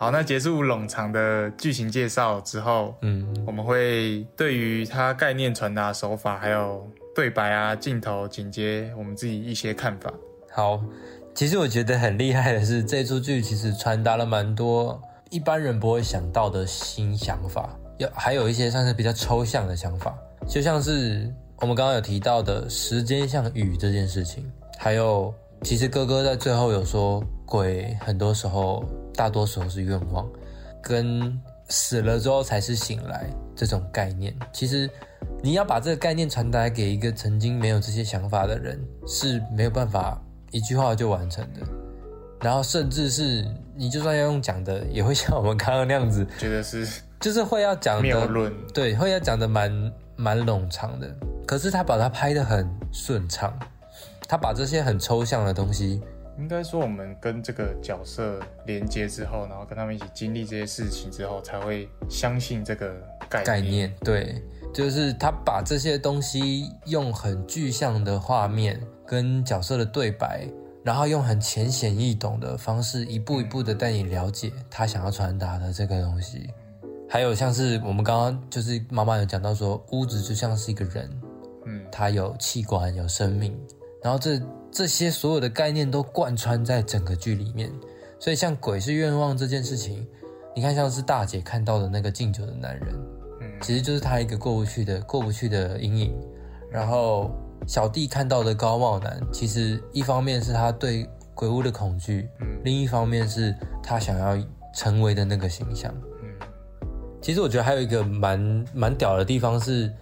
好，那结束冗长的剧情介绍之后，嗯，我们会对于它概念传达手法，还有对白啊、镜头、剪接，我们自己一些看法。好，其实我觉得很厉害的是，这出剧其实传达了蛮多一般人不会想到的新想法，有还有一些算是比较抽象的想法，就像是我们刚刚有提到的时间像雨这件事情，还有其实哥哥在最后有说，鬼很多时候大多时候是愿望，跟死了之后才是醒来这种概念，其实你要把这个概念传达给一个曾经没有这些想法的人，是没有办法一句话就完成的。然后甚至是你就算要用讲的，也会像我们刚刚那样子，觉得是就是会要讲的，谬论，对，会要讲的蛮蛮冗长的。可是他把它拍的很顺畅，他把这些很抽象的东西，应该说我们跟这个角色连接之后，然后跟他们一起经历这些事情之后，才会相信这个概念。概念，对，就是他把这些东西用很具象的画面跟角色的对白，然后用很浅显易懂的方式，一步一步的带你了解他想要传达的这个东西。还有像是我们刚刚就是妈妈有讲到说，屋子就像是一个人，嗯，它有器官，有生命，然后这这些所有的概念都贯穿在整个剧里面。所以像鬼是愿望这件事情，你看像是大姐看到的那个敬酒的男人，嗯其实就是他一个过不去的过不去的阴影。然后小弟看到的高帽男，其实一方面是他对鬼屋的恐惧，嗯另一方面是他想要成为的那个形象。嗯其实我觉得还有一个蛮蛮屌的地方是，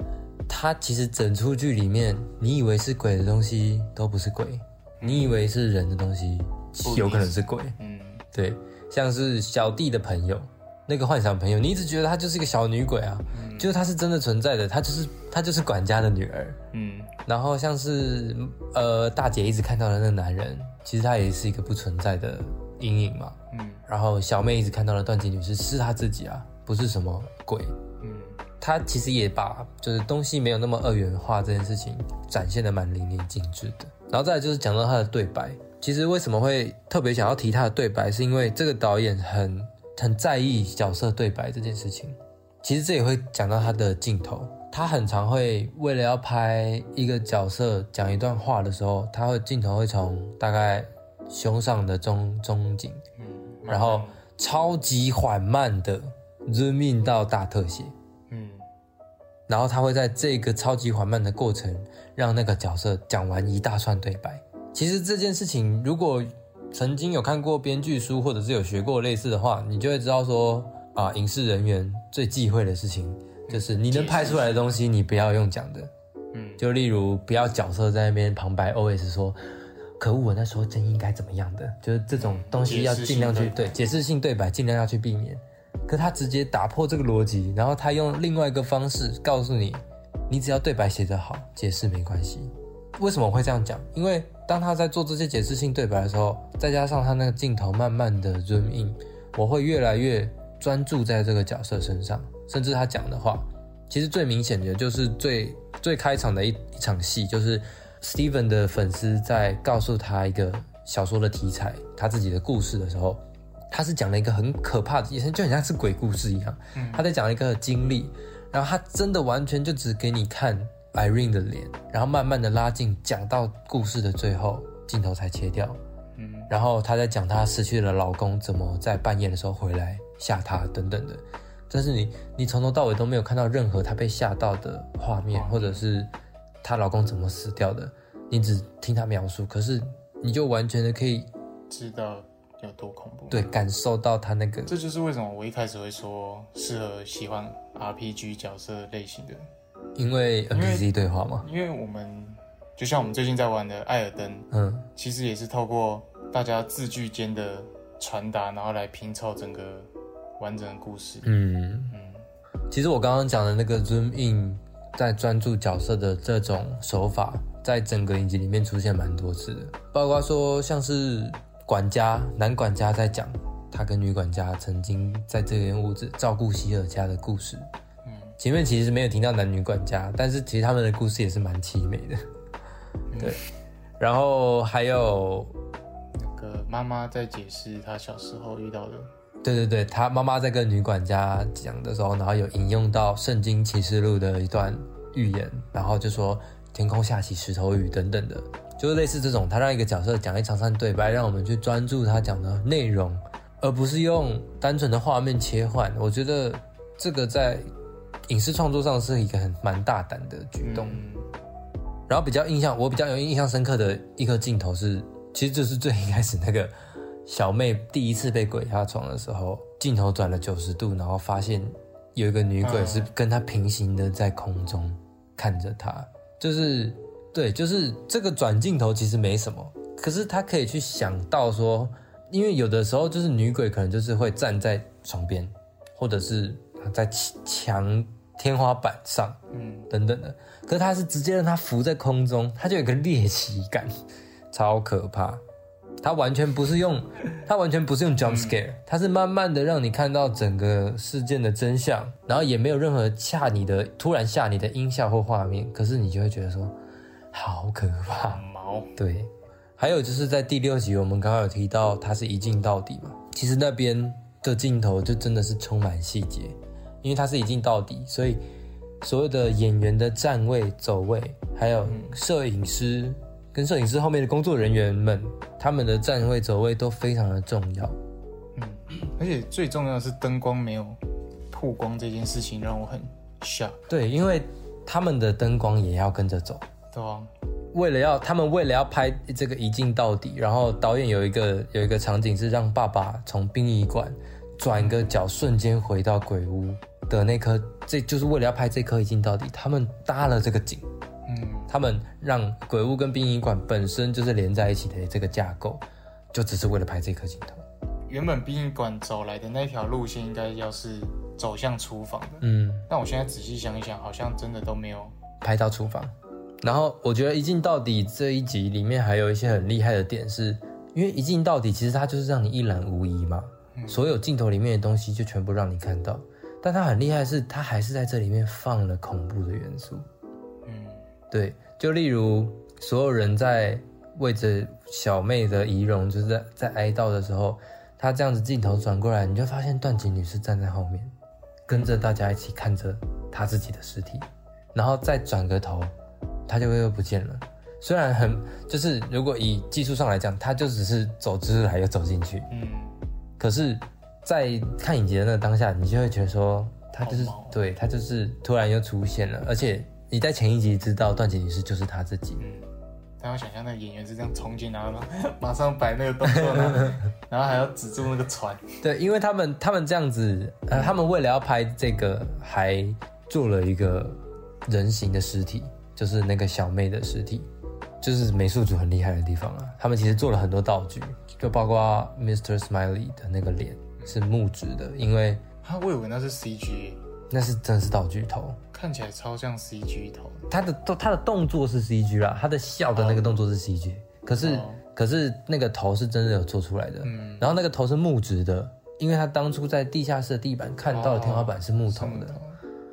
它其实整出剧里面，你以为是鬼的东西都不是鬼，你以为是人的东西有可能是鬼。嗯对，像是小弟的朋友，那个幻想朋友，你一直觉得她就是一个小女鬼啊，就是她是真的存在的，她就是她就是管家的女儿。嗯然后像是呃大姐一直看到的那个男人，其实他也是一个不存在的阴影嘛。嗯然后小妹一直看到的段吉女士是她自己啊，不是什么鬼。嗯她其实也把就是东西没有那么二元化这件事情展现的蛮淋漓尽致的。然后再来就是讲到他的对白，其实为什么会特别想要提他的对白，是因为这个导演很很在意角色对白这件事情。其实这也会讲到他的镜头，他很常会为了要拍一个角色讲一段话的时候，他会镜头会从大概胸上的中中景，嗯，然后超级缓慢的 zoom in 到大特写，嗯然后他会在这个超级缓慢的过程，让那个角色讲完一大串对白。其实这件事情，如果曾经有看过编剧书，或者是有学过类似的话，你就会知道说啊，影视人员最忌讳的事情就是你能拍出来的东西，你不要用讲的。嗯就例如不要角色在那边旁白 OS 说。可恶！我那时候真应该怎么样的？就是这种东西要尽量去对解释性对白，尽量要去避免。可他直接打破这个逻辑，然后他用另外一个方式告诉你，你只要对白写得好，解释没关系。为什么会这样讲？因为当他在做这些解释性对白的时候，再加上他那个镜头慢慢的 zoom in，我会越来越专注在这个角色身上，甚至他讲的话，其实最明显的就是最最开场的一一场戏，就是 Steven 的粉丝在告诉他一个小说的题材，他自己的故事的时候，他是讲了一个很可怕的，就很像是鬼故事一样。他在讲一个经历，然后他真的完全就只给你看 Irene 的脸，然后慢慢的拉近，讲到故事的最后，镜头才切掉。嗯然后他在讲他失去了老公怎么在半夜的时候回来吓他等等的，但是你你从头到尾都没有看到任何她被吓到的画面，或者是她老公怎么死掉的，你只听她描述，可是你就完全的可以知道有多恐怖。对感受到他那个这就是为什么我一开始会说适合喜欢 RPG 角色类型的，因为 NPC 对话嘛，因为我们就像我们最近在玩的《艾尔登》，嗯，其实也是透过大家字句间的传达，然后来拼凑整个完整的故事。嗯，嗯。其实我刚刚讲的那个 zoom in 在专注角色的这种手法，在整个影集里面出现蛮多次的，包括说像是管家男管家在讲他跟女管家曾经在这间屋子照顾希尔家的故事。嗯前面其实没有听到男女管家，但是其实他们的故事也是蛮凄美的。对，然后还有那个妈妈在解释她小时候遇到的，对对对，他妈妈在跟女管家讲的时候，然后有引用到《圣经启示录》的一段预言，然后就说天空下起石头雨等等的，就是类似这种，他让一个角色讲一长串对白，让我们去专注他讲的内容，而不是用单纯的画面切换。我觉得这个在影视创作上是一个很蛮大胆的举动。嗯然后比较印象，我比较有印象深刻的一个镜头是，其实就是最一开始那个小妹第一次被鬼压床的时候，镜头转了九十度，然后发现有一个女鬼是跟她平行的在空中看着她，就是对，就是这个转镜头其实没什么，可是他可以去想到说，因为有的时候就是女鬼可能就是会站在床边，或者是在墙天花板上，嗯，等等的，可是他是直接让它浮在空中，它就有一个猎奇感，超可怕。它完全不是用，它完全不是用 jump scare，它是慢慢的让你看到整个事件的真相，然后也没有任何吓你的突然吓你的音效或画面，可是你就会觉得说，好可怕。毛，对，还有就是在第六集，我们刚刚有提到它是一镜到底嘛，其实那边的镜头就真的是充满细节，因为它是一镜到底，所以所有的演员的站位、走位，还有摄影师跟摄影师后面的工作人员们，他们的站位、走位都非常的重要。嗯而且最重要的是灯光没有曝光这件事情让我很 shock，对，因为他们的灯光也要跟着走。对啊？为了要他们为了要拍这个一镜到底，然后导演有一个有一个场景是让爸爸从殡仪馆转个角，瞬间回到鬼屋的那颗，这就是为了要拍这颗一镜到底，他们搭了这个景，嗯，他们让鬼屋跟殡仪馆本身就是连在一起的这个架构，就只是为了拍这颗镜头。原本殡仪馆走来的那条路线应该要是走向厨房的，嗯，但我现在仔细想一想，好像真的都没有。拍到厨房。然后我觉得一镜到底这一集里面还有一些很厉害的点是，因为一镜到底其实它就是让你一览无遗嘛，所有镜头里面的东西就全部让你看到。但它很厉害的是，它还是在这里面放了恐怖的元素。嗯，对，就例如所有人在为着小妹的仪容，就是在在哀悼的时候，他这样子镜头转过来，你就发现段锦女士站在后面，跟着大家一起看着她自己的尸体，然后再转个头，她就会又不见了。虽然很就是如果以技术上来讲，它就只是走出来又走进去，嗯，可是，在看影集的那个当下，你就会觉得说，它就是对它就是突然又出现了，而且你在前一集知道段锦女士就是他自己。嗯但我想象那个演员是这样冲进来，然后 马上摆那个动作，然后 然后还要止住那个船。对，因为他们他们这样子，呃，他们为了要拍这个，还做了一个人形的尸体，就是那个小妹的尸体，就是美术组很厉害的地方啊。他们其实做了很多道具，就包括 Mr. Smiley 的那个脸是木质的，因为啊，我以为那是 CG，那是真的是道具头。看起来超像 CG 头。他的动他的动作是 CG 啦，他的笑的那个动作是 CG，、可是、哦可是那个头是真的有做出来的，嗯，然后那个头是木质的，因为他当初在地下室的地板看到的天花板是木头的，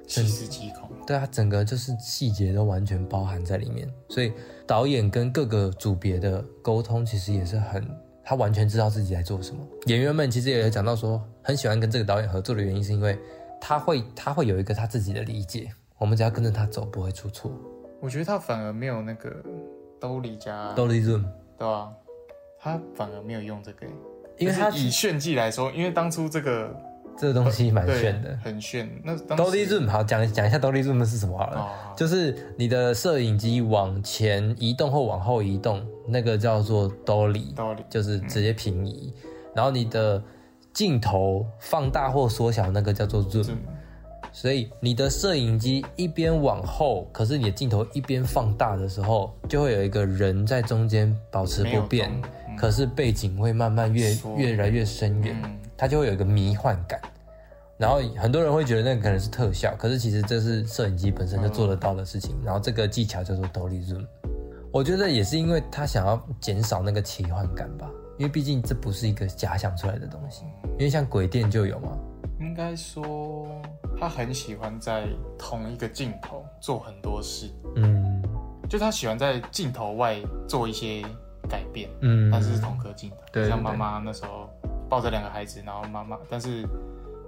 细思极恐。对啊整个就是细节都完全包含在里面，所以导演跟各个组别的沟通其实也是很，他完全知道自己在做什么。演员们其实也有讲到说，很喜欢跟这个导演合作的原因是因为他会他会有一个他自己的理解，我们只要跟着他走不会出错。我觉得他反而没有那个兜里加，Dolly Zoom，对啊？他反而没有用这个，因为他以炫技来说，因为当初这个这个东西蛮炫的。很炫。那当 Dolly 时 Zoom 好讲讲一下 Dolly Zoom 是什么好了。哦，就是你的摄影机往前移动或往后移动，那个叫做 dolly，就是直接平移。然后你的镜头放大或缩小，那个叫做 zoom。所以你的摄影机一边往后，可是你的镜头一边放大的时候，就会有一个人在中间保持不变，嗯可是背景会慢慢越缩越来越深远，嗯它就会有一个迷幻感。然后很多人会觉得那个可能是特效，可是其实这是摄影机本身就做得到的事情。然后这个技巧叫做 dolly zoom，我觉得也是因为他想要减少那个奇幻感吧，因为毕竟这不是一个假想出来的东西。因为像鬼店就有嘛，应该说他很喜欢在同一个镜头做很多事，嗯就他喜欢在镜头外做一些改变，嗯，但是是同颗镜头，对对像妈妈那时候抱着两个孩子，然后妈妈，但是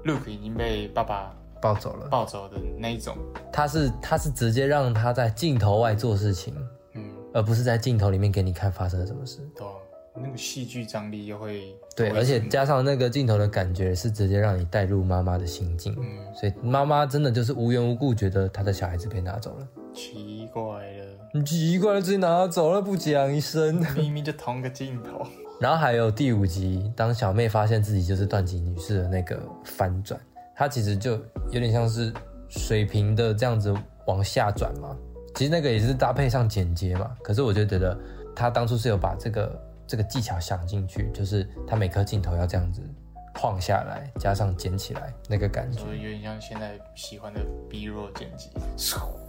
Luke 已经被爸爸抱走了。抱走的那一种，他是他是直接让他在镜头外做事情，嗯，而不是在镜头里面给你看发生了什么事。对啊，那个戏剧张力又会对，而且加上那个镜头的感觉是直接让你带入妈妈的心境，嗯所以妈妈真的就是无缘无故觉得她的小孩子被拿走了。奇怪了，你奇怪了，自己拿走了不讲一声。明明就同个镜头，然后还有第五集，当小妹发现自己就是段吉女士的那个翻转，她其实就有点像是水平的这样子往下转嘛。其实那个也是搭配上剪接嘛。可是我就觉得她当初是有把这个这个技巧想进去，就是她每颗镜头要这样子晃下来，加上剪起来那个感觉，所以有点像现在喜欢的 B 弱剪辑，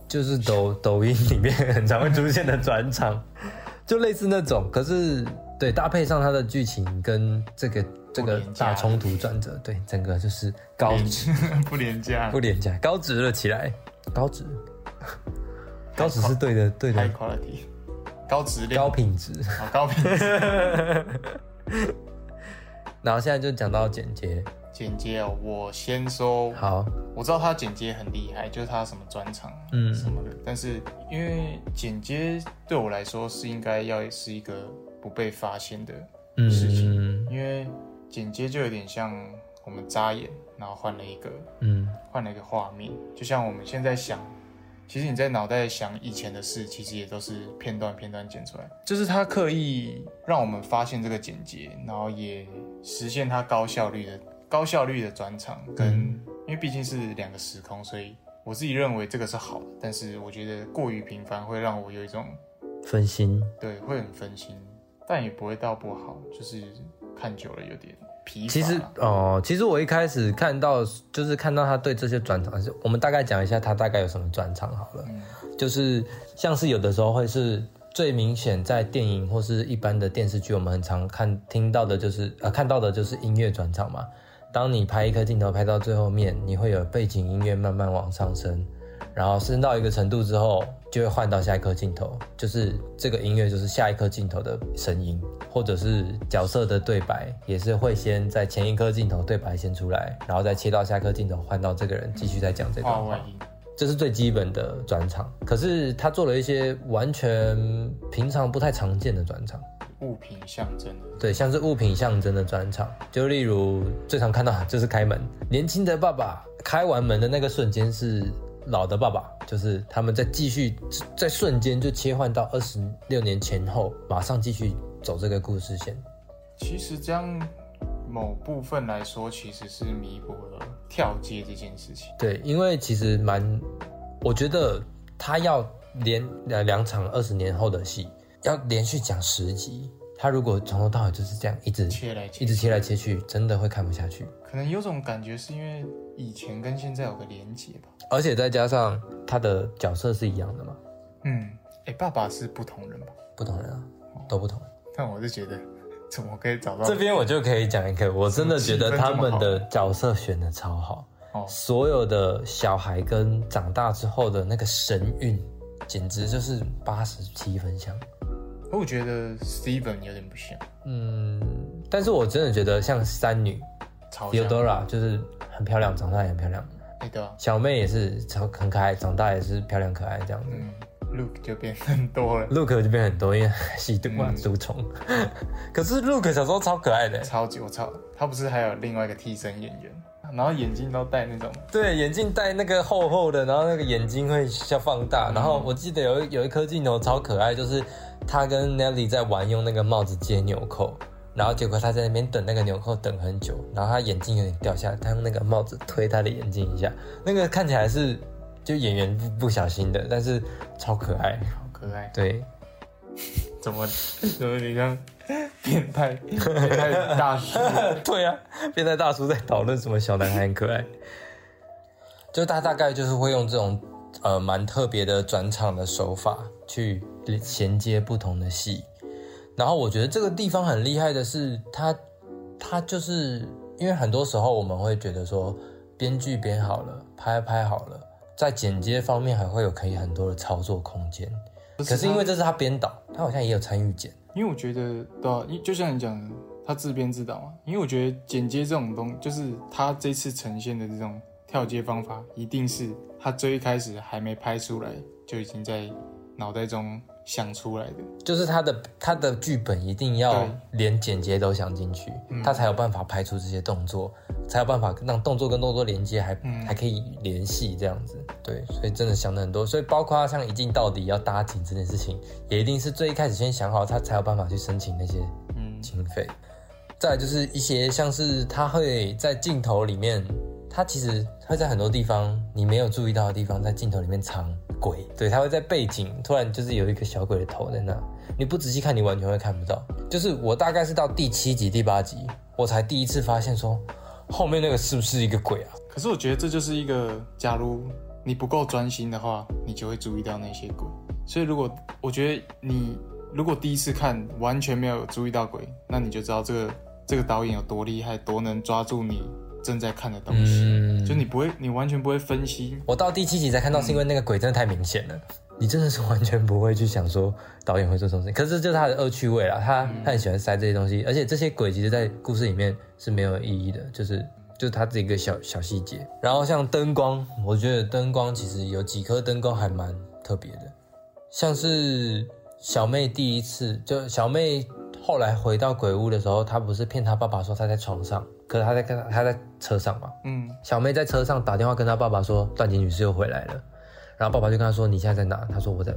就是抖抖音里面很常会出现的转场，就类似那种。可是对搭配上它的剧情跟这个这个大冲突转折，对整个就是高值。不廉价。不廉价，高值了起来，高值，高值是对的对的，high，quality，高质量，高品质。好高品质。然后现在就讲到剪接，剪接哦，我先说，好，我知道他剪接很厉害，就是他什么专场，嗯。什么的。但是因为剪接对我来说是应该要是一个不被发现的事情，嗯。因为剪接就有点像我们眨眼，然后换了一个嗯。换了一个画面，就像我们现在想，其实你在脑袋想以前的事，其实也都是片段片段剪出来，就是他刻意让我们发现这个剪接，然后也实现它高效率的高效率的转场，跟、嗯。因为毕竟是两个时空，所以我自己认为这个是好的，但是我觉得过于频繁会让我有一种分心，对会很分心，但也不会到不好，就是看久了有点疲乏。其实哦，其实我一开始看到就是看到他对这些转场，我们大概讲一下他大概有什么转场好了。嗯就是像是有的时候会是最明显在电影或是一般的电视剧，我们很常看听到的就是呃看到的就是音乐转场嘛。当你拍一颗镜头拍到最后面，你会有背景音乐慢慢往上升，然后升到一个程度之后，就会换到下一颗镜头，就是这个音乐就是下一颗镜头的声音，或者是角色的对白，也是会先在前一颗镜头对白先出来，然后再切到下一颗镜头换到这个人继续再讲这段话。这是最基本的转场，可是他做了一些完全平常不太常见的转场，物品象征的，对，像是物品象征的转场，就例如最常看到就是开门，年轻的爸爸开完门的那个瞬间是老的爸爸，就是他们在继续在瞬间就切换到二十六年前后，马上继续走这个故事线。其实这样某部分来说，其实是弥补了跳接这件事情。对，因为其实蛮，我觉得他要连两两场二十年后的戏，要连续讲十集，他如果从头到尾就是这样一直切来切去一直切来切去，真的会看不下去。可能有种感觉是因为以前跟现在有个连结吧。而且再加上他的角色是一样的嘛，嗯，哎，爸爸是不同人吧？不同人啊，都不同。但我是觉得，怎么可以找到这边我就可以讲一个，我真的觉得他们的角色选的超好，哦所有的小孩跟长大之后的那个神韵，简直就是八十七分像。我觉得 Steven 有点不像，嗯，但是我真的觉得像三女超像。Theodora 就是很漂亮，长大也很漂亮。哎，对啊，小妹也是超很可爱，长大也是漂亮可爱这样子。嗯，Luke 就变很多了，Luke 就变很多，因为吸毒嘛，毒虫。可是 Luke 小时候超可爱的，超级我操，他不是还有另外一个替身演员，然后眼镜都戴那种，对，眼镜戴那个厚厚的，然后那个眼睛会像放大。然后我记得有一有一颗镜头超可爱，就是他跟 Nelly 在玩用那个帽子接纽扣，然后结果他在那边等那个纽扣等很久，然后他眼镜有点掉下来，他用那个帽子推他的眼镜一下，那个看起来是就演员不不小心的，但是超可爱。好可爱，对，怎么怎么有点像变态变态大叔？对啊，变态大叔在讨论什么小男孩很可爱，就他大概就是会用这种呃蛮特别的转场的手法去衔接不同的戏，然后我觉得这个地方很厉害的是，他他就是因为很多时候我们会觉得说编剧编好了，拍拍好了，在剪接方面还会有可以很多的操作空间，可是因为这是他编导，他好像也有参与剪。因为我觉得，对啊，就像你讲的，他自编自导嘛，因为我觉得剪接这种东，就是他这次呈现的这种跳接方法，一定是他最一开始还没拍出来，就已经在脑袋中想出来的。就是他的他的剧本一定要对连剪接都想进去，嗯他才有办法拍出这些动作，才有办法让动作跟动作连接，还、嗯还可以联系这样子。对，所以真的想的很多，所以包括像一镜到底要搭景这件事情，也一定是最一开始先想好，他才有办法去申请那些嗯，经费。再来就是一些像是他会在镜头里面，他其实会在很多地方你没有注意到的地方，在镜头里面藏鬼。对，他会在背景突然就是有一个小鬼的头在那，你不仔细看，你完全会看不到。就是我大概是到第七集、第八集，我才第一次发现说后面那个是不是一个鬼啊？可是我觉得这就是一个，假如你不够专心的话，你就会注意到那些鬼。所以如果我觉得你如果第一次看完全没有注意到鬼，那你就知道这个这个导演有多厉害，多能抓住你正在看的东西。嗯就你不会，你完全不会分析。我到第七集才看到，是因为那个鬼真的太明显了。你真的是完全不会去想说导演会做这种事情，可是这就是他的恶趣味啦，他他很喜欢塞这些东西，而且这些鬼其实在故事里面是没有意义的，就是就是他这个小小细节。然后像灯光，我觉得灯光其实有几颗灯光还蛮特别的，像是小妹第一次就小妹后来回到鬼屋的时候，她不是骗她爸爸说她在床上，可是她在跟他在车上嘛，嗯，小妹在车上打电话跟她爸爸说段杰女士又回来了，然后爸爸就跟她说你现在在哪？她说我在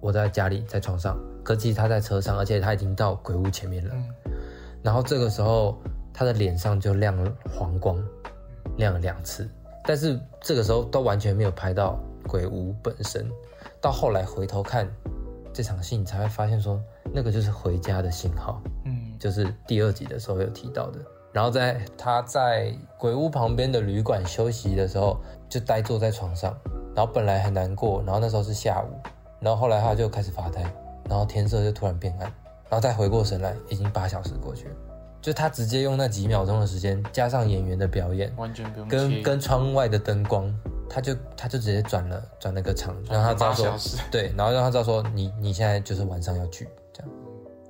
我在家里在床上，可其实她在车上，而且她已经到鬼屋前面了。嗯然后这个时候她的脸上就亮了黄光，亮了两次，但是这个时候都完全没有拍到鬼屋本身。到后来回头看这场戏，你才会发现说那个就是回家的信号。嗯就是第二集的时候有提到的。然后在他在鬼屋旁边的旅馆休息的时候，就呆坐在床上，然后本来很难过，然后那时候是下午，然后后来他就开始发呆，然后天色就突然变暗，然后再回过神来，已经八小时过去了。就他直接用那几秒钟的时间，加上演员的表演，完全不用跟跟窗外的灯光，他就他就直接转了转了个场，让他知道说对，然后让他知道说你你现在就是晚上要去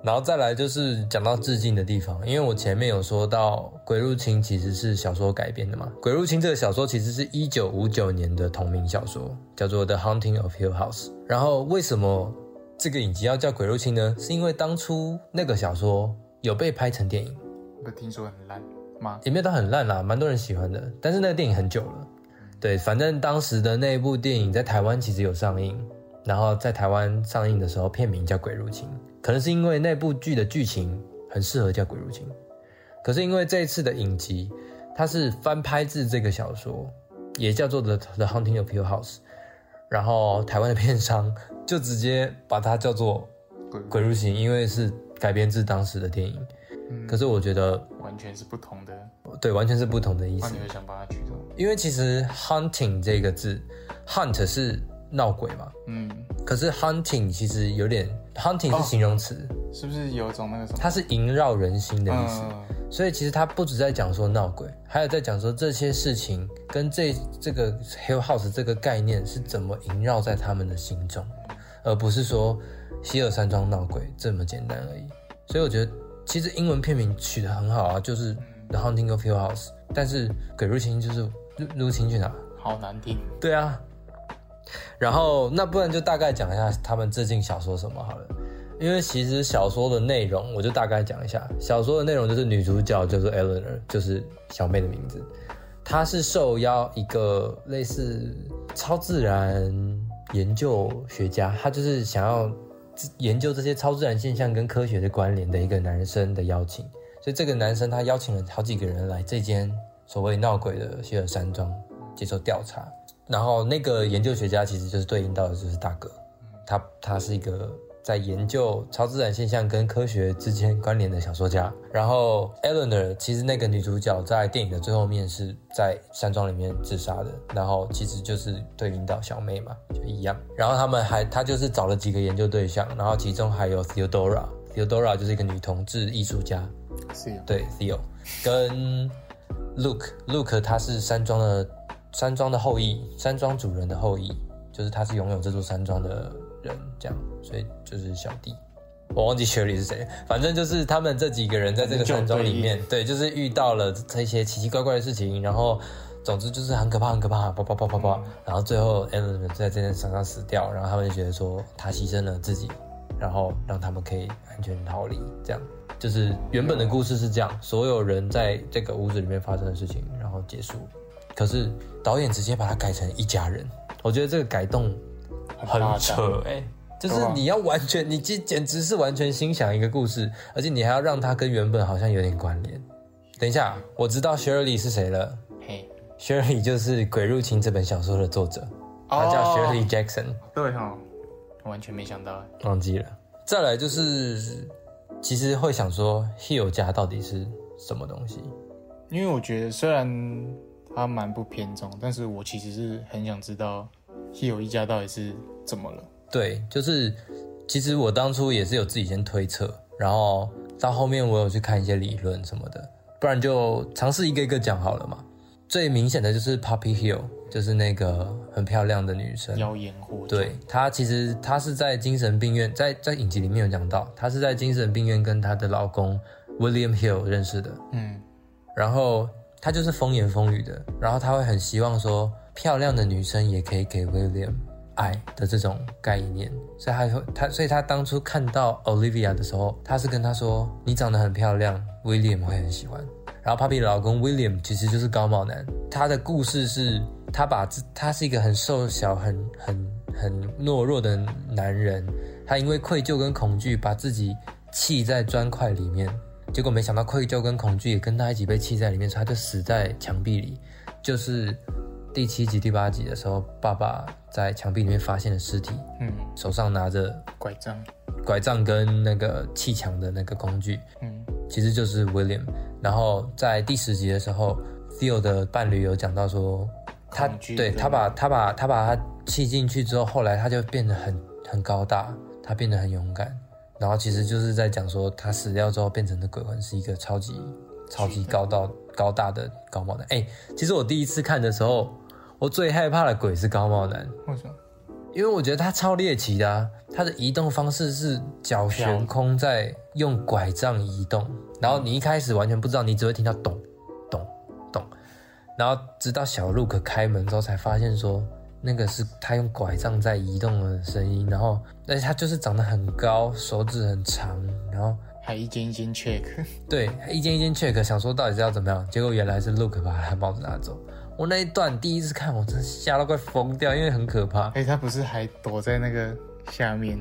然后再来就是讲到致敬的地方，因为我前面有说到《鬼入侵》其实是小说改编的嘛，《鬼入侵》这个小说其实是一九五九年的同名小说，叫做《The Haunting of Hill House》。然后为什么这个影集要叫《鬼入侵》呢？是因为当初那个小说有被拍成电影。不听说很烂吗？也没有到很烂啦，蛮多人喜欢的。但是那个电影很久了，对，反正当时的那一部电影在台湾其实有上映，然后在台湾上映的时候，片名叫《鬼入侵》，可能是因为那部剧的剧情很适合叫《鬼入侵》，可是因为这一次的影集，它是翻拍自这个小说，也叫做《The The Haunting of Hill House》，然后台湾的片商就直接把它叫做鬼《鬼入侵》，因为是改编自当时的电影。嗯可是我觉得，完全是不同的。对，完全是不同的意思那你。会想把它取？因为其实 hunting 这个字，hunt 是闹鬼嘛，嗯，可是 hunting 其实有点 hunting 是形容词，是不是有一种那个什么？它是萦绕人心的意思。嗯所以其实它不止在讲说闹鬼，还有在讲说这些事情跟这这个 Hill House 这个概念是怎么萦绕在他们的心中，而不是说希尔山庄闹鬼这么简单而已。所以我觉得其实英文片名取得很好啊，就是 The Haunting of Hill House，但是鬼入侵就是入入侵去哪？好难听。对啊，然后那不然就大概讲一下他们致敬小说什么好了，因为其实小说的内容我就大概讲一下。小说的内容就是女主角叫做 Eleanor，就是小妹的名字。她是受邀一个类似超自然研究学家，他就是想要研究这些超自然现象跟科学的关联的一个男生的邀请。所以这个男生他邀请了好几个人来这间所谓闹鬼的希尔山庄接受调查。然后那个研究学家其实就是对应到的就是大哥，他他是一个在研究超自然现象跟科学之间关联的小说家。然后 Eleanor 其实那个女主角在电影的最后面是在山庄里面自杀的，然后其实就是对应到小妹嘛，就一样。然后他们还他就是找了几个研究对象，然后其中还有 Theodora。Theodora 就是一个女同志艺术家，是 Theo 跟 Luke，Luke 他是山庄的山庄的后裔，山庄主人的后裔，就是他是拥有这座山庄的人，这样，所以就是小弟。我忘记 Shirley 是谁，反正就是他们这几个人在这个山庄里面，对，就是遇到了这些奇奇怪怪的事情，然后总之就是很可怕，很可怕，啪啪啪啪啪，然后最后 Ellen 在这件山上死掉，然后他们就觉得说他牺牲了自己，然后让他们可以安全逃离，这样就是原本的故事是这样，所有人在这个屋子里面发生的事情，然后结束。可是导演直接把它改成一家人，我觉得这个改动很扯哎。就是你要完全，你简简直是完全心想一个故事，而且你还要让它跟原本好像有点关联。等一下，我知道 Shirley 是谁了。嘿，Shirley 就是《鬼入侵》这本小说的作者，他叫 Shirley Jackson。对哈，完全没想到，忘记了。再来就是，其实会想说 Hill 家到底是什么东西？因为我觉得虽然他蛮不偏重，但是我其实是很想知道 Hill 一家到底是怎么了。对，就是其实我当初也是有自己先推测，然后到后面我有去看一些理论什么的，不然就尝试一个一个讲好了嘛。最明显的就是 Poppy Hill，就是那个很漂亮的女生，妖言惑众。对，她其实她是在精神病院，在在影集里面有讲到，她是在精神病院跟她的老公 William Hill 认识的。嗯，然后她就是风言风语的，然后她会很希望说漂亮的女生也可以给 William。爱的这种概念，所以他会他，所以他当初看到 Olivia 的时候，他是跟他说：“你长得很漂亮，William 会很喜欢。”然后 Papi 的老公 William 其实就是高帽男，他的故事是，他把自他是一个很瘦小、很很很懦弱的男人，他因为愧疚跟恐惧，把自己砌在砖块里面，结果没想到愧疚跟恐惧也跟他一起被砌在里面，所以他就死在墙壁里，就是。第七集、第八集的时候，爸爸在墙壁里面发现了尸体，嗯，手上拿着拐杖，拐杖跟那个砌墙的那个工具，嗯，其实就是 William。然后在第十集的时候，Theo 的伴侣有讲到说，他对他把他把他把他砌进去之后，后来他就变得很很高大，他变得很勇敢。然后其实就是在讲说，他死掉之后变成的鬼魂是一个超级超级高到高大的高帽男。哎，其实我第一次看的时候。我最害怕的鬼是高帽男，为什么？因为我觉得他超猎奇的啊！他的移动方式是脚悬空，在用拐杖移动，然后你一开始完全不知道，你只会听到咚咚咚，然后直到小鹿可开门之后，才发现说那个是他用拐杖在移动的声音，然后但是他就是长得很高，手指很长，然后还一间一间 check，对，一间一间 check，想说到底是要怎么样，结果原来是 Look 把他帽子拿走。我那一段第一次看，我真的吓到快疯掉，因为很可怕。哎，他不是还躲在那个下面，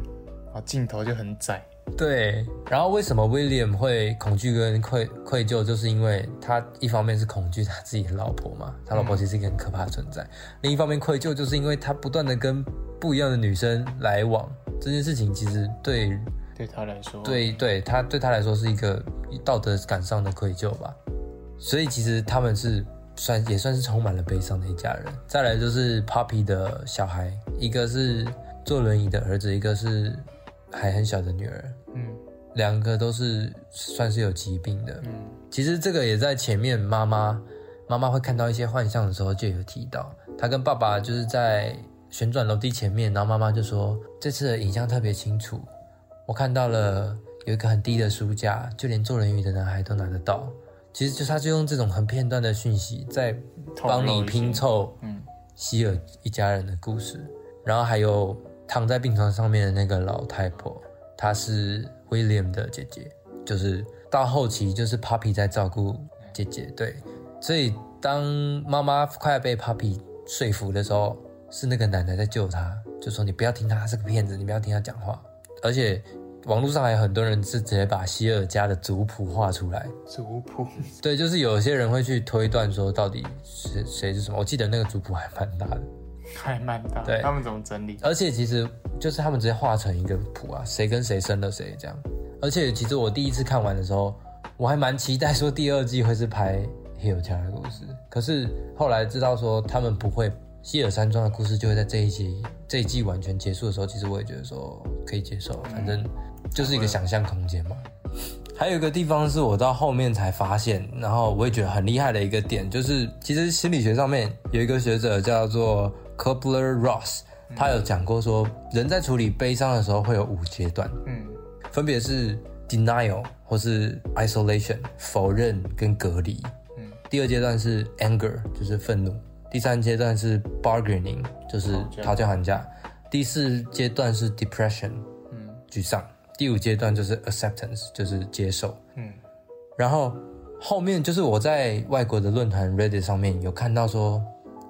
然后镜头就很窄。对，然后为什么 William 会恐惧跟愧愧疚，就是因为他一方面是恐惧他自己的老婆嘛，他老婆其实一个很可怕的存在；另一方面愧疚，就是因为他不断的跟不一样的女生来往，这件事情其实对对他来说，对对他对他来说是一个道德感上的愧疚吧。所以其实他们是。算也算是充满了悲伤的一家人。再来就是 Poppy 的小孩，一个是坐轮椅的儿子，一个是还很小的女儿。嗯，两个都是算是有疾病的。嗯，其实这个也在前面妈妈妈妈会看到一些幻象的时候就有提到，她跟爸爸就是在旋转楼梯前面，然后妈妈就说这次的影像特别清楚，我看到了有一个很低的书架，就连做人鱼的男孩都拿得到。其实就他就用这种很片段的讯息在帮你拼凑，嗯，希尔一家人的故事。然后还有躺在病床上面的那个老太婆，她是 William 的姐姐，就是到后期就是 Puppy 在照顾姐姐，对。所以当妈妈快要被 Puppy 说服的时候，是那个奶奶在救她，就说你不要听他，他是个骗子，你不要听他讲话，而且。网络上还有很多人是直接把希尔家的族谱画出来。族谱，对，就是有些人会去推断说到底谁谁是什么。我记得那个族谱还蛮大的，还蛮大。对，他们怎么整理？而且其实就是他们直接画成一个谱啊，谁跟谁生了谁这样。而且其实我第一次看完的时候，我还蛮期待说第二季会是拍希尔家的故事。可是后来知道说他们不会，希尔山庄的故事就会在这一季这一季完全结束的时候，其实我也觉得说可以接受，反正。就是一个想象空间嘛。还有一个地方是我到后面才发现，然后我也觉得很厉害的一个点，就是其实心理学上面有一个学者叫做 Kubler Ross，他有讲过说，人在处理悲伤的时候会有五阶段。嗯，分别是 denial 或是 isolation 否认跟隔离。嗯。第二阶段是 anger，就是愤怒；第三阶段是 bargaining，就是讨价讨价还价；第四阶段是 depression，嗯。沮丧；第五阶段就是 acceptance，就是接受。嗯。然后后面就是我在外国的论坛 Reddit 上面有看到说，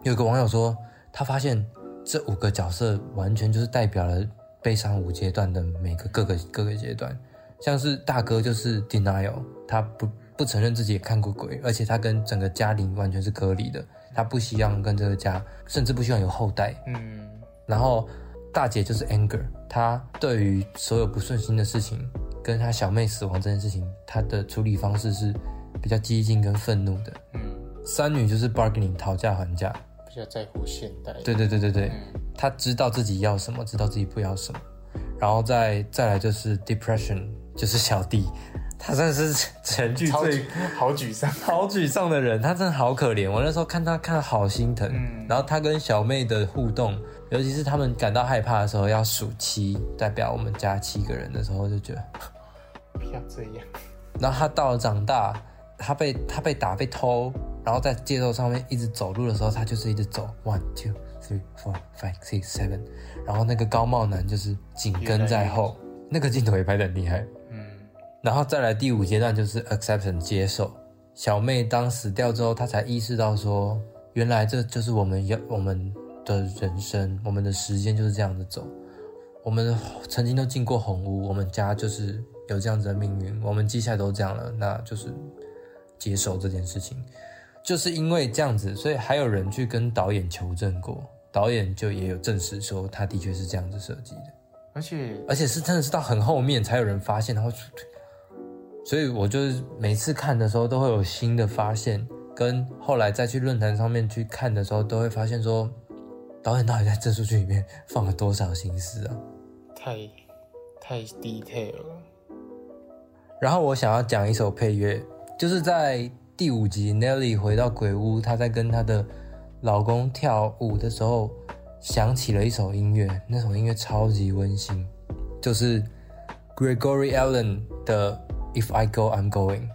有个网友说他发现这五个角色完全就是代表了悲伤五阶段的每个各个各个阶段，像是大哥就是 denial，他不不承认自己也看过鬼，而且他跟整个家庭完全是隔离的，他不希望跟这个家，甚至不希望有后代，嗯然后大姐就是 anger，她对于所有不顺心的事情，跟她小妹死亡这件事情，她的处理方式是比较激进跟愤怒的。嗯，三女就是 bargaining，讨价还价。比较在乎现代。对对对对对，嗯她知道自己要什么，知道自己不要什么。然后再再来就是 depression，就是小弟，他真的是 全剧最好沮丧。好沮丧的人，他真的好可怜。我那时候看他看得好心疼。嗯然后他跟小妹的互动，尤其是他们感到害怕的时候，要数七，代表我们家七个人的时候，就觉得。不要这样。然后他到了长大，他被他被打被偷，然后在街头上面一直走路的时候，他就是一直走 one two three four five six seven，然后那个高帽男就是紧跟在后，那个镜头也拍得很厉害。嗯然后再来第五阶段就是 acceptance 接受。小妹当死掉之后，她才意识到说，原来这就是我们要我们的人生，我们的时间就是这样子走。我们曾经都进过红屋，我们家就是有这样子的命运，我们接下来都这样了，那就是接受这件事情。就是因为这样子，所以还有人去跟导演求证过，导演就也有证实说，他的确是这样子设计的。而且而且是真的是到很后面才有人发现，然后，所以我就是每次看的时候都会有新的发现，跟后来再去论坛上面去看的时候，都会发现说，导演到底在这出剧里面放了多少心思啊？太太 detail 了。然后我想要讲一首配乐，就是在第五集 Nelly 回到鬼屋，她在跟她的老公跳舞的时候，响起了一首音乐，那首音乐超级温馨，就是 Gregory Allen 的 If I Go I'm Going。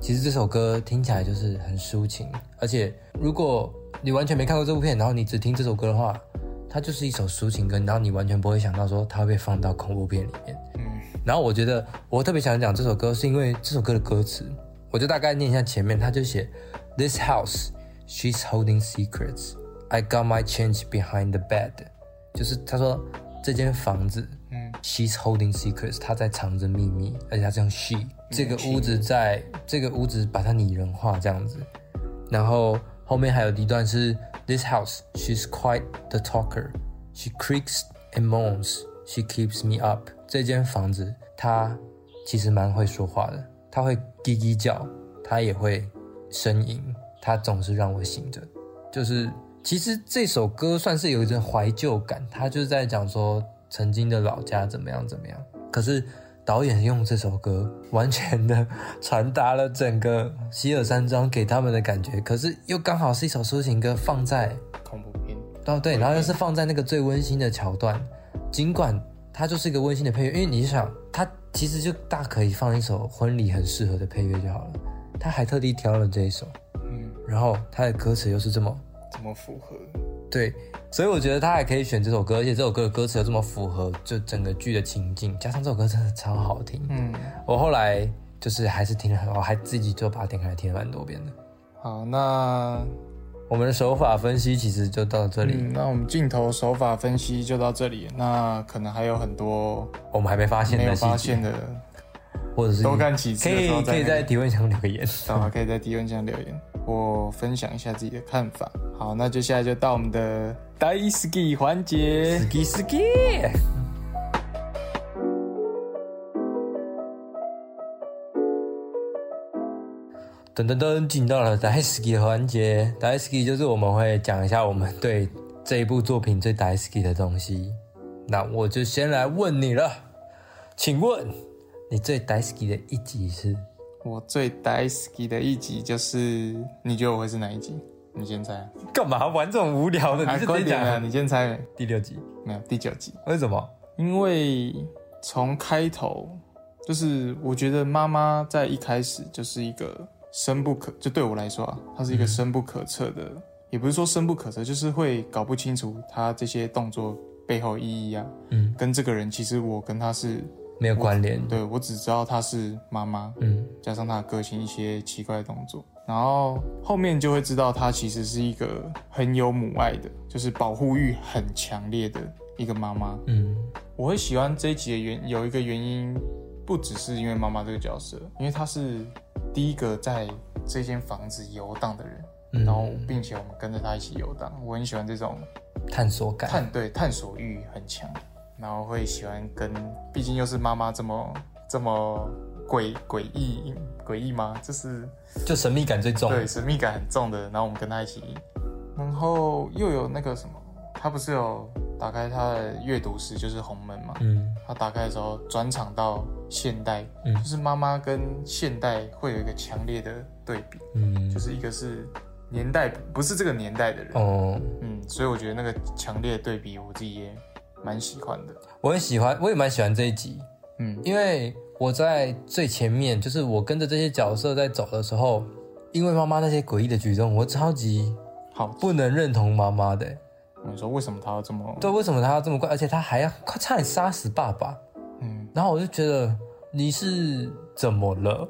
其实这首歌听起来就是很抒情，而且如果你完全没看过这部片，然后你只听这首歌的话，它就是一首抒情歌，然后你完全不会想到说它会被放到恐怖片里面。嗯然后我觉得我特别想讲这首歌，是因为这首歌的歌词，我就大概念一下前面，他就写：This house, she's holding secrets. I got my change behind the bed。就是他说这间房子嗯，she's holding secrets，她在藏着秘密，而且她这样 she 这个屋子在这个屋子把它拟人化这样子。然后后面还有一段是 This house, she's quite the talker. She creaks and moans. She keeps me up. 这间房子，她其实蛮会说话的，她会叽叽叫，他也会呻吟，他总是让我醒着。就是其实这首歌算是有一种怀旧感，他就是在讲说曾经的老家怎么样怎么样。可是导演用这首歌完全的传达了整个希尔山庄给他们的感觉，可是又刚好是一首抒情歌，放在恐怖片。哦对，然后又是放在那个最温馨的桥段，尽管它就是一个温馨的配乐，因为你想，它其实就大可以放一首婚礼很适合的配乐就好了，他还特地挑了这一首，嗯，然后他的歌词又是这么这么符合？对，所以我觉得他还可以选这首歌，而且这首歌的歌词又这么符合就整个剧的情境，加上这首歌真的超好听。嗯，我后来就是还是听了很，我还自己就把它点开来听了蛮多遍的。好，那我们的手法分析其实就到这里，嗯，那我们镜头手法分析就到这里。那可能还有很多我们还没发现没有的细节，发现的，或者是多看几次可以可以在提问箱留个言。啊，可以在提问箱留言，我分享一下自己的看法。好，那接下来就到我们的 Daisuki 环节。ski ski。噔噔噔，进到了的环节。Daisuki 就是我们会讲一下我们对这一部作品最 Daisuki 的东西。那我就先来问你了，请问你最 Daisuki 的一集是？我最 Daisuki 的一集就是，你觉得我会是哪一集？你先猜。干嘛玩这种无聊的？啊，你是直接快点啊！你先猜没？第六集？没有，第九集。为什么？因为从开头就是我觉得妈妈在一开始就是一个深不可，就对我来说啊，她是一个深不可测的，也不是说深不可测，就是会搞不清楚她这些动作背后意义啊。嗯，跟这个人其实我跟他是没有关联。对我只知道她是妈妈，嗯加上她的个性一些奇怪的动作，然后后面就会知道她其实是一个很有母爱的，就是保护欲很强烈的一个妈妈。嗯我会喜欢这一集的原有一个原因，不只是因为妈妈这个角色，因为她是第一个在这间房子游荡的人，嗯，然后并且我们跟着她一起游荡，我很喜欢这种探索感。探对探索欲很强，然后会喜欢跟，毕竟又是妈妈这么这么诡诡异诡异吗？就是就神秘感最重。对神秘感很重的，然后我们跟她一起，然后又有那个什么，她不是有打开他的阅读室，就是红门嘛，嗯。他打开的时候转场到现代，嗯。就是妈妈跟现代会有一个强烈的对比，嗯。就是一个是年代不是这个年代的人，哦，嗯，所以我觉得那个强烈的对比，我自己也蛮喜欢的。我很喜欢，我也蛮喜欢这一集，嗯。因为我在最前面，就是我跟着这些角色在走的时候，因为妈妈那些诡异的举动，我超级好，不能认同妈妈的。我说为什么他要这么？对，为什么他要这么怪？而且他还要快差点杀死爸爸。嗯，然后我就觉得你是怎么了？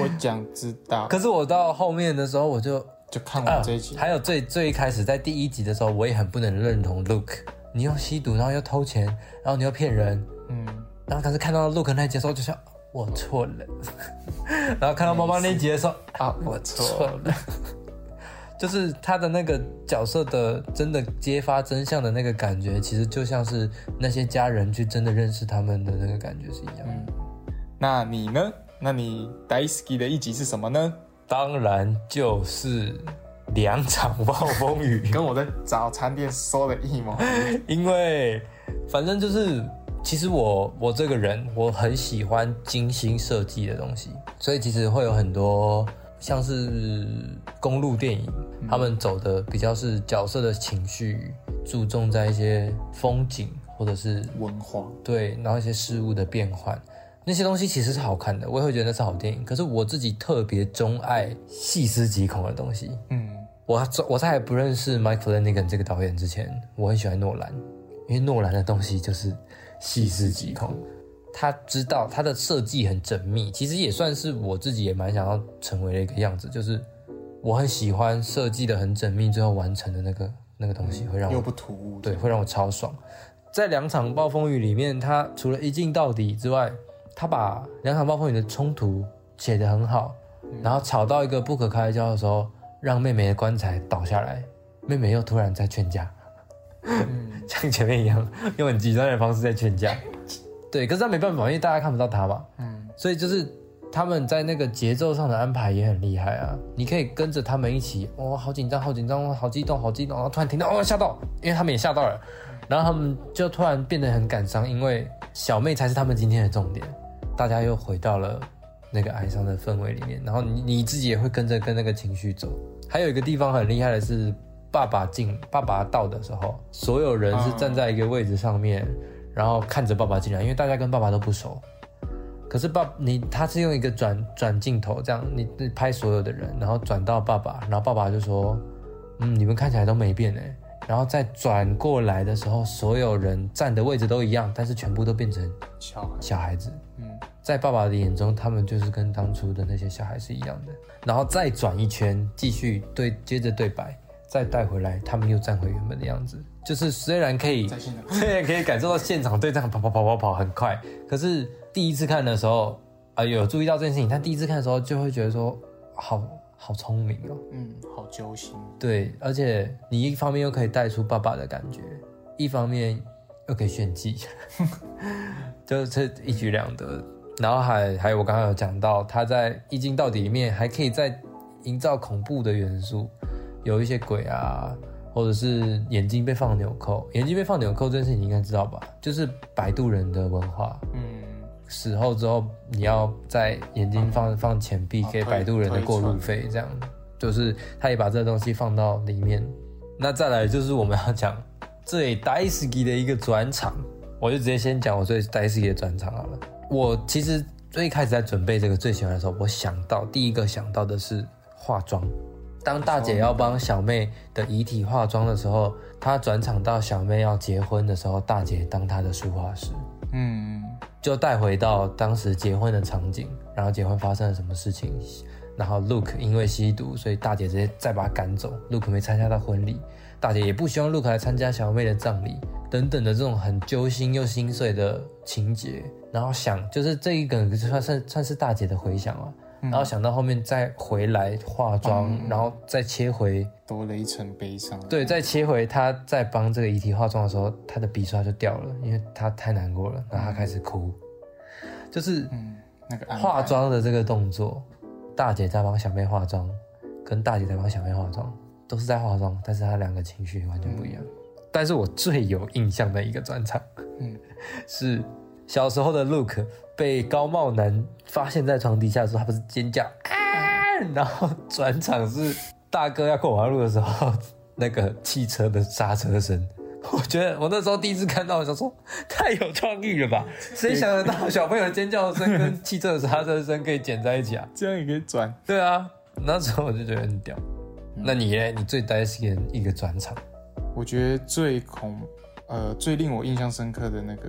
我讲知道，可是我到后面的时候，我就就看啊完这一集，还有最最一开始在第一集的时候，我也很不能认同 Luke，你又吸毒，然后又偷钱，然后你又骗人，嗯，然后可是看到 Luke 那一集的时候，就想我错了，然后看到妈妈那一集的时候，啊，我 错错，了，就是他的那个角色的真的揭发真相的那个感觉，其实就像是那些家人去真的认识他们的那个感觉是一样的。嗯，那你呢？那你 Daisuki 的一集是什么呢？当然就是两场暴风雨。跟我在早餐店说的一模一样。因为反正就是，其实我我这个人我很喜欢精心设计的东西，所以其实会有很多像是公路电影，他们走的比较是角色的情绪，注重在一些风景或者是文化，对，然后一些事物的变换。那些东西其实是好看的，我也会觉得那是好电影。可是我自己特别钟爱细思极恐的东西，嗯，我我在还不认识 Mike Flanagan 这个导演之前，我很喜欢诺兰，因为诺兰的东西就是细思极恐。他知道他的设计很缜密，其实也算是我自己也蛮想要成为的一个样子，就是我很喜欢设计的很缜密，最后完成的那个那个东西会让我又不突兀。对，会让我超爽。在两场暴风雨里面，他除了一镜到底之外，他把两场暴风雨的冲突写得很好，然后吵到一个不可开交的时候，让妹妹的棺材倒下来，妹妹又突然在劝架，嗯，像前面一样用很极端的方式在劝架。对，可是他没办法，因为大家看不到他嘛，嗯，所以就是他们在那个节奏上的安排也很厉害啊！你可以跟着他们一起，哦，好紧张，好紧张，好激动，好激动，然后突然听到，哦，吓到，因为他们也吓到了，然后他们就突然变得很感伤，因为小妹才是他们今天的重点，大家又回到了那个哀伤的氛围里面，然后你你自己也会跟着跟那个情绪走。还有一个地方很厉害的是，爸爸进爸爸到的时候，所有人是站在一个位置上面。然后看着爸爸进来，因为大家跟爸爸都不熟。可是爸，你他是用一个转转镜头，这样你你拍所有的人，然后转到爸爸，然后爸爸就说：“嗯，你们看起来都没变哎。”然后再转过来的时候，所有人站的位置都一样，但是全部都变成小孩，小孩子。嗯，在爸爸的眼中，他们就是跟当初的那些小孩是一样的。然后再转一圈，继续对接着对白，再带回来，他们又站回原本的样子。就是虽然可以在现场，虽然可以感受到现场对战跑跑跑跑跑很快，可是第一次看的时候，啊、有注意到这件事情，但第一次看的时候就会觉得说，好好聪明哦。嗯，好揪心。对，而且你一方面又可以带出爸爸的感觉，一方面又可以炫技，就是一举两得。然后还还有我刚刚有讲到，他在《一镜到底》里面还可以再营造恐怖的元素，有一些鬼啊，或者是眼睛被放纽扣。眼睛被放纽扣这件事情你应该知道吧？就是摆渡人的文化，嗯，死后之后你要在眼睛放放钱币给摆渡人的过路费，这样就是他也把这个东西放到里面。那再来就是我们要讲最 d a i s k y 的一个转场，我就直接先讲我最 d a i s k y 的转场好了。我其实最开始在准备这个最喜欢的时候，我想到第一个想到的是化妆。当大姐要帮小妹的遗体化妆的时候，她转场到小妹要结婚的时候，大姐当她的梳化师，嗯，就带回到当时结婚的场景，然后结婚发生了什么事情，然后 Luke 因为吸毒，所以大姐直接再把他赶走，Luke 没参加到婚礼，大姐也不希望 Luke 来参加小妹的葬礼，等等的这种很揪心又心碎的情节，然后想就是这一个算算算是大姐的回想啊。然后想到后面再回来化妆，然后再切回多了一层悲伤。对，再切回他在帮这个遗体化妆的时候，他的笔刷就掉了，因为他太难过了，然后他开始哭。就是嗯，那个化妆的这个动作，大姐在帮小妹化妆，跟大姐在帮小妹化妆，都是在化妆，但是他两个情绪完全不一样。但是我最有印象的一个专场，嗯，是小时候的 Look 被高帽男发现在床底下的时候，他不是尖叫啊，然后转场是大哥要过马路的时候，那个汽车的刹车声。我觉得我那时候第一次看到，我想说太有创意了吧？谁想得到小朋友的尖叫声跟汽车的刹车声可以剪在一起啊？这样也可以转。对啊，那时候我就觉得很屌。那你呢？你最担心的一个转场？我觉得最恐，呃，最令我印象深刻的那个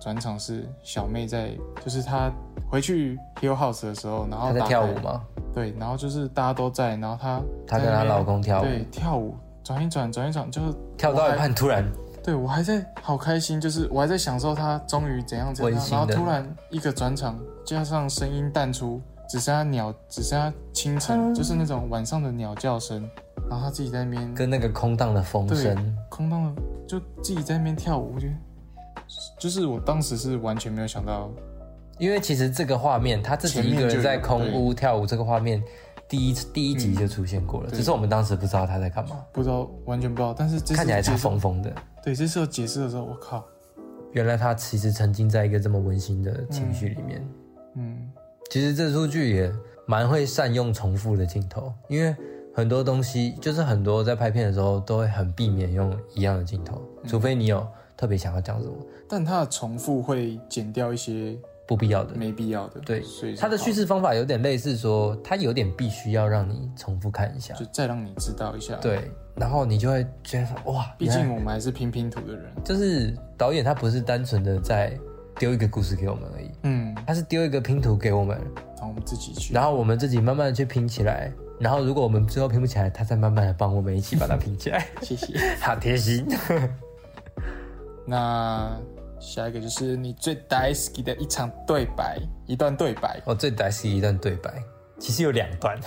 转场是小妹在，就是她回去 Hill House 的时候，然后她在跳舞吗？对，然后就是大家都在，然后她她跟她老公跳舞。对，跳舞转一转，转一转，就是跳到一半突然。对我还在好开心，就是我还在享受她终于怎样怎样，然后突然一个转场，加上声音淡出，只剩下鸟，只剩下清晨，就是那种晚上的鸟叫声，然后她自己在那边跟那个空荡的风对声，空荡的，就自己在那边跳舞，我觉得就是我当时是完全没有想到，因为其实这个画面，他自己一个人在空屋跳舞，这个画面第一第一集就出现过了，只是我们当时不知道他在干嘛，不知道完全不知道，但是看起来他疯疯的。对，这时候解释的时候，我靠，原来他其实曾经在一个这么温馨的情绪里面。嗯。其实这出剧也蛮会善用重复的镜头，因为很多东西就是很多在拍片的时候都会很避免用一样的镜头，除非你有特别想要讲什么但它的重复会减掉一些不必要的。没必要的，对所以是它的叙事方法有点类似说，它有点必须要让你重复看一下，就再让你知道一下，，对，然后你就会觉得哇，毕竟我们还是拼拼图的人，就是导演他不是单纯的在丢一个故事给我们而已，嗯，他是丢一个拼图给我们，然后我们自己去，然后我们自己慢慢的去拼起来，然后如果我们最后拼不起来，他再慢慢的帮我们一起把它拼起来，谢谢。好贴心。那下一个就是你最大好き的一场对白，一段对白我最担心一段对白，其实有两段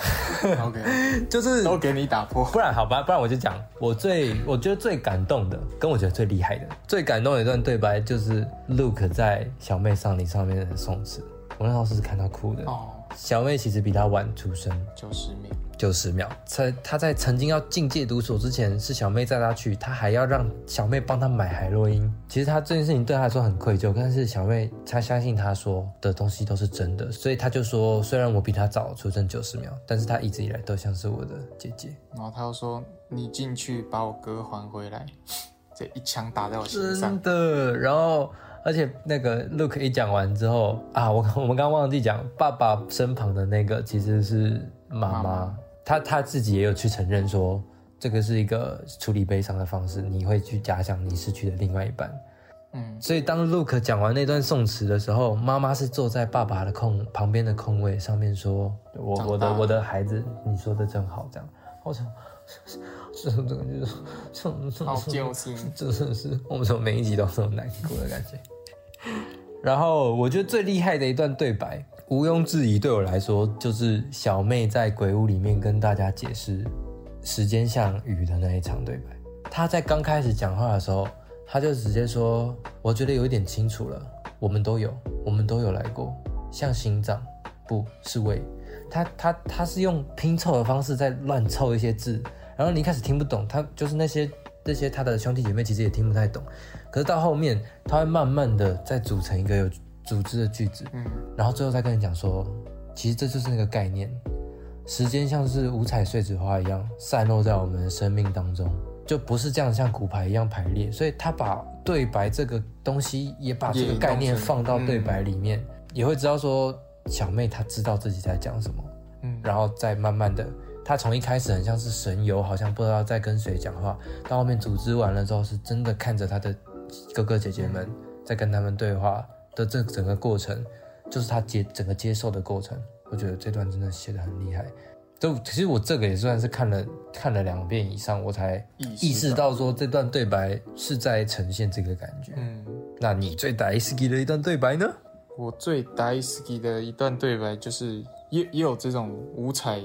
，，OK，就是都给你打破，不然好吧，不然我就讲我最我觉得最感动的，跟我觉得最厉害的，最感动的一段对白就是 Luke 在小妹丧礼上面的宋词，我那时候是看到哭的。哦，小妹其实比他晚出生。九十秒，九十秒，在他在曾经要进戒毒所之前，是小妹载他去，他还要让小妹帮他买海洛因。其实他这件事情对他来说很愧疚，但是小妹她相信他说的东西都是真的，所以他就说，虽然我比他早出生九十秒，但是他一直以来都像是我的姐姐。然后他又说你进去把我哥还回来，这一枪打在我心上真，的。然后，而且那个 Look 一讲完之后啊，我我们刚忘记讲，爸爸身旁的那个其实是妈妈妈妈，她她自己也有去承认说，这个是一个处理悲伤的方式，你会去假想你失去的另外一半。嗯，所以当 Luke 讲完那段宋词的时候，妈妈是坐在爸爸的空旁边的空位上面说：“我我的我的孩子，你说的真好。”这样，我想，这这个就是这这好揪心，真的是我们从每一集都这么难过的感觉。然后我觉得最厉害的一段对白，毋庸置疑，对我来说就是小妹在鬼屋里面跟大家解释时间像雨的那一场对白。她在刚开始讲话的时候，她就直接说：“我觉得有一点清楚了，我们都有，我们都有来过，像心脏，不是胃。”她她她是用拼凑的方式在乱凑一些字，然后你一开始听不懂，她就是那些那些他的兄弟姐妹其实也听不太懂，可是到后面他会慢慢的再组成一个有组织的句子，嗯，然后最后再跟你讲说，其实这就是那个概念，时间像是五彩碎纸花一样散落在我们的生命当中，就不是这样像骨牌一样排列，所以他把对白这个东西也把这个概念放到对白里面，也会知道说小妹她知道自己在讲什么，嗯。然后再慢慢的，她从一开始很像是神游，好像不知道在跟谁讲话，到后面组织完了之后，是真的看着她的哥哥姐姐们在跟他们对话的这整个过程，就是他接整个接受的过程。我觉得这段真的写的很厉害。就其实我这个也算是看了看了两遍以上，我才意意识到说这段对白是在呈现这个感觉。嗯，那你最大 S K 的一段对白呢？我最大 s k 的一段对白就是也也有这种五彩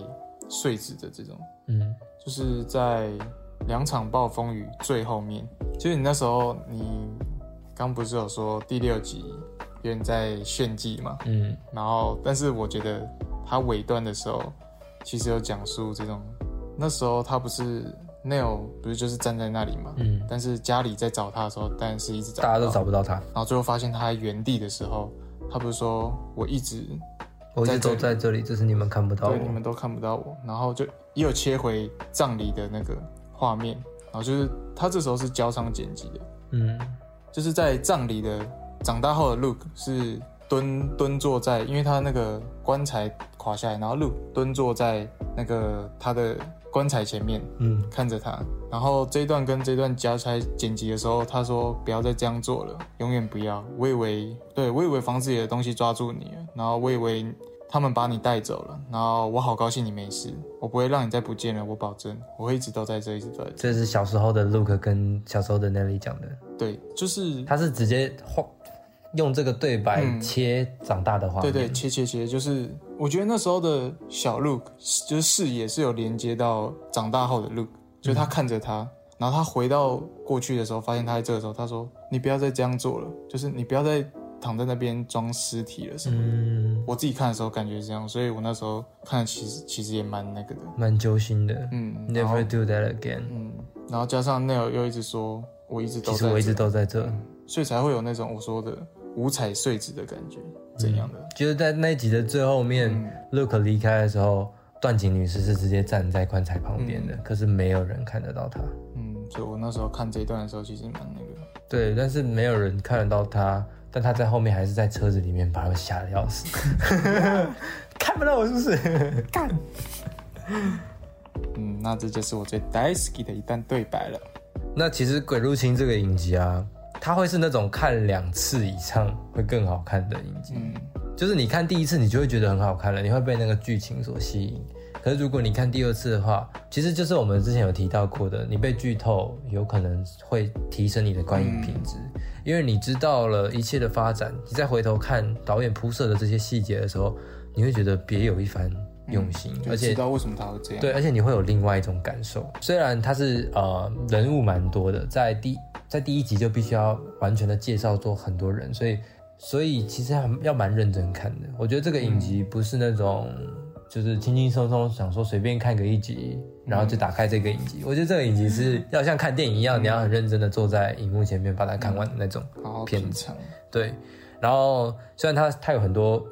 碎纸的这种，嗯就是在两场暴风雨最后面，就是你那时候你刚不是有说第六集有人在炫技嘛，嗯。然后但是我觉得他尾段的时候其实有讲述这种，那时候他不是 Neil 不是就是站在那里嘛，嗯，但是家里在找他的时候，但是一直找不大家都到找不到他，然后最后发现他在原地的时候，他不是说我一直我一直都在这里，只是你们看不到我。对你们都看不到我，然后就也有切回葬礼的那个画面，然后就是他这时候是交叉剪辑的，嗯就是在葬礼的长大后的 Luke 是蹲蹲坐在，因为他那个棺材垮下来，然后 Luke 蹲坐在那个他的棺材前面嗯看着他，然后这一段跟这一段加起来剪辑的时候，他说不要再这样做了，永远不要。我以为，对我以为房子里的东西抓住你了，然后我以为他们把你带走了，然后我好高兴你没事，我不会让你再不见了，我保证，我会一直都在这，一直都在这。这是小时候的 Luke 跟小时候的 Nelly 讲的，对，就是他是直接画用这个对白嗯切长大的画面。对对，切切切，就是我觉得那时候的小 Luke 就是视野是有连接到长大后的 Luke，就是他看着他，然后他回到过去的时候，发现他在这个时候，他说：“你不要再这样做了，就是你不要再躺在那边装尸体了什么。嗯，我自己看的时候感觉是这样，所以我那时候看其实其实也蛮那个的，蛮揪心的。嗯，Never do that again。嗯，然后加上 Neil 又一直说我一直都在其实我一直这，都在这。所以才会有那种我说的五彩碎纸的感觉，怎样的？就是在那一集的最后面、嗯 l u k e 离开的时候，段锦女士是直接站在棺材旁边的，嗯可是没有人看得到她。嗯，所以我那时候看这一段的时候，其实蛮那个。对，但是没有人看得到她，但他在后面还是在车子里面把他们吓得要死。看不到我是不是？干！嗯，那这就是我最大好き的一段对白了。那其实《鬼入侵》这个影集啊，它会是那种看两次以上会更好看的影集。嗯就是你看第一次，你就会觉得很好看了，你会被那个剧情所吸引。可是如果你看第二次的话，其实就是我们之前有提到过的，你被剧透有可能会提升你的观影品质，因为你知道了一切的发展，你再回头看导演铺设的这些细节的时候，你会觉得别有一番用心，就而且知道为什么他会这样。对，而且你会有另外一种感受。虽然他是呃人物蛮多的，在第在第一集就必须要完全的介绍做很多人，所以所以其实还要蛮认真看的。我觉得这个影集不是那种就是轻轻松松想说随便看个一集，然后就打开这个影集。我觉得这个影集是要像看电影一样，你要很认真的坐在荧幕前面把它看完的那种。片品尝。对，然后虽然它它有很多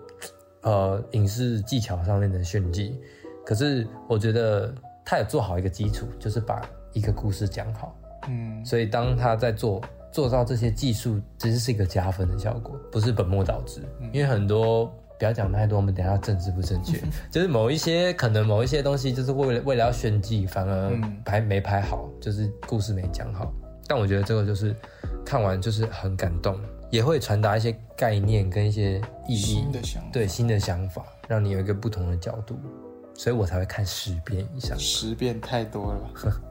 呃影视技巧上面的炫技，可是我觉得它有做好一个基础，就是把一个故事讲好。嗯所以当他在做做到这些技术，其实是一个加分的效果，不是本末倒置。因为很多不要讲太多，我们等一下政治不正确，就是某一些可能某一些东西，就是为了为了要炫技，反而嗯拍没拍好，就是故事没讲好。但我觉得这个就是看完就是很感动，也会传达一些概念跟一些意义新，的想法，对新的想法，让你有一个不同的角度，所以我才会看十遍以上。十遍太多了吧？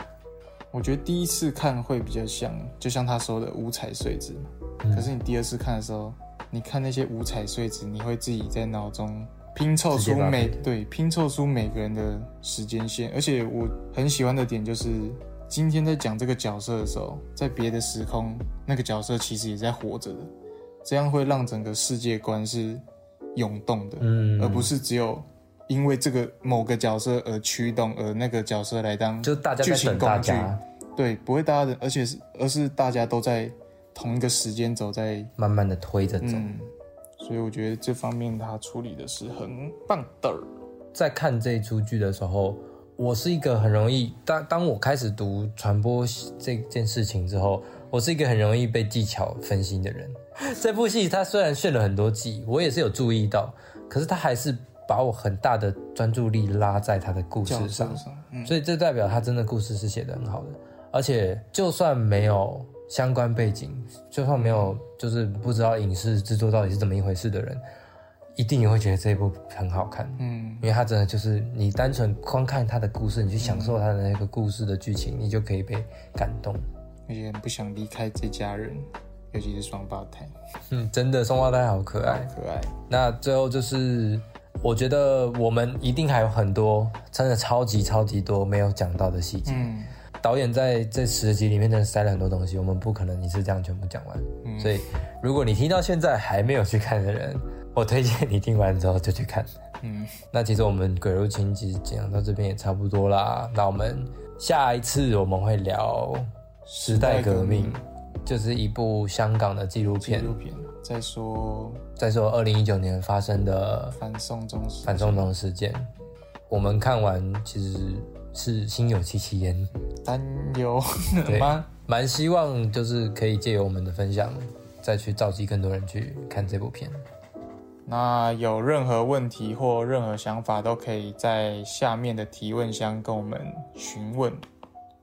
我觉得第一次看会比较像，就像他说的五彩碎纸嘛。嗯可是你第二次看的时候，你看那些五彩碎纸，你会自己在脑中拼凑出每对拼凑出每个人的时间线。而且我很喜欢的点就是，今天在讲这个角色的时候，在别的时空，那个角色其实也在活着的，这样会让整个世界观是涌动的。嗯，而不是只有因为这个某个角色而驱动，而那个角色来当就大家剧在等大情工具。家对，不会大家的，而且是而是大家都在同一个时间走在慢慢的推着走。嗯，所以我觉得这方面他处理的是很棒的。在看这一出剧的时候，我是一个很容易当当我开始读传播这件事情之后，我是一个很容易被技巧分心的人。这部戏它虽然炫了很多技，我也是有注意到，可是它还是把我很大的专注力拉在它的故事上，上，嗯，所以这代表他真的故事是写得很好的。而且就算没有相关背景，就算没有就是不知道影视制作到底是怎么一回事的人，一定也会觉得这一部很好看。嗯，因为它真的就是你单纯光看它的故事，你去享受它的那个故事的剧情，你就可以被感动。有些人不想离开这家人，尤其是双胞胎，嗯，真的双胞胎好可爱。可爱。那最后就是，我觉得我们一定还有很多真的超级超级多没有讲到的细节。嗯，导演在这十集里面真的塞了很多东西，我们不可能一次这样全部讲完。嗯所以，如果你听到现在还没有去看的人，我推荐你听完之后就去看。嗯，那其实我们鬼入侵其实讲到这边也差不多啦。那我们下一次我们会聊时代革命，就是一部香港的纪录片，纪录片。再说再说二零一九年发生的反送中事反送中事件，我们看完其实是心有戚戚焉。担忧 对吗？蛮希望就是可以借由我们的分享，再去召集更多人去看这部片。那有任何问题或任何想法，都可以在下面的提问箱跟我们询问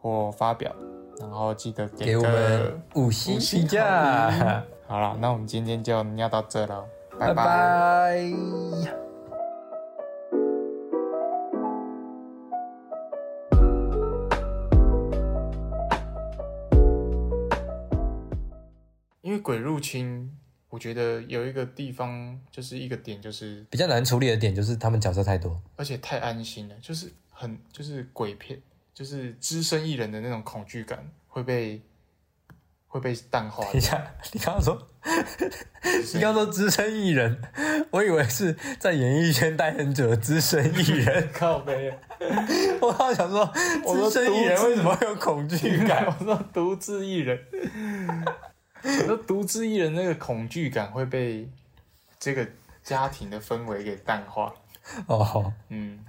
或发表，然后记得给我个们五星评价，好了，那我们今天就聊到这了，拜拜拜拜。鬼入侵，我觉得有一个地方就是一个点，就是比较难处理的点就是他们角色太多，而且太安心了，就是很就是鬼片，就是只身一人的那种恐惧感会被会被淡化等一。下，你刚刚说，你刚刚说只身一人，我以为是在演艺圈待很久的只身一人。靠背，我刚刚想说，我说资深艺人为什么会有恐惧感？我说独自一人，我说独自一人那个恐惧感会被这个家庭的氛围给淡化。哦，嗯，